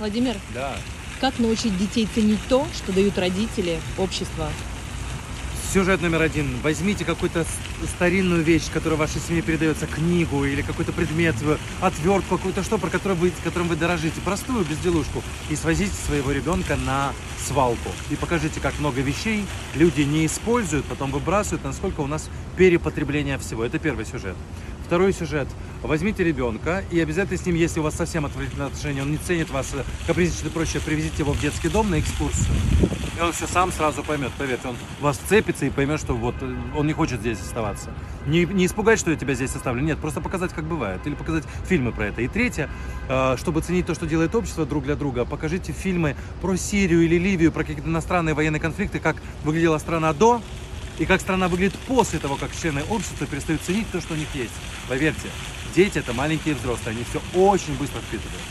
Владимир, Да. как научить детей ценить то, что дают родители, общество? Сюжет номер один. Возьмите какую-то старинную вещь, которая в вашей семье передается, книгу или какой-то предмет, отвертку какую-то, что, про которую вы, которым вы дорожите, простую безделушку, и свозите своего ребенка на свалку. И покажите, как много вещей люди не используют, потом выбрасывают, насколько у нас перепотребление всего. Это первый сюжет. Второй сюжет. Возьмите ребенка и обязательно с ним, если у вас совсем отвратительные отношения, он не ценит вас, э, капризничает и прочее, привезите его в детский дом на экскурсию. И он все сам сразу поймет, поверьте, он вас вцепится и поймет, что вот э, он не хочет здесь оставаться. Не, не испугать, что я тебя здесь оставлю, нет, просто показать, как бывает, или показать фильмы про это. И третье, э, чтобы ценить то, что делает общество друг для друга, покажите фильмы про Сирию или Ливию, про какие-то иностранные военные конфликты, как выглядела страна до и как страна выглядит после того, как члены общества перестают ценить то, что у них есть. Поверьте, дети это маленькие взрослые, они все очень быстро впитывают.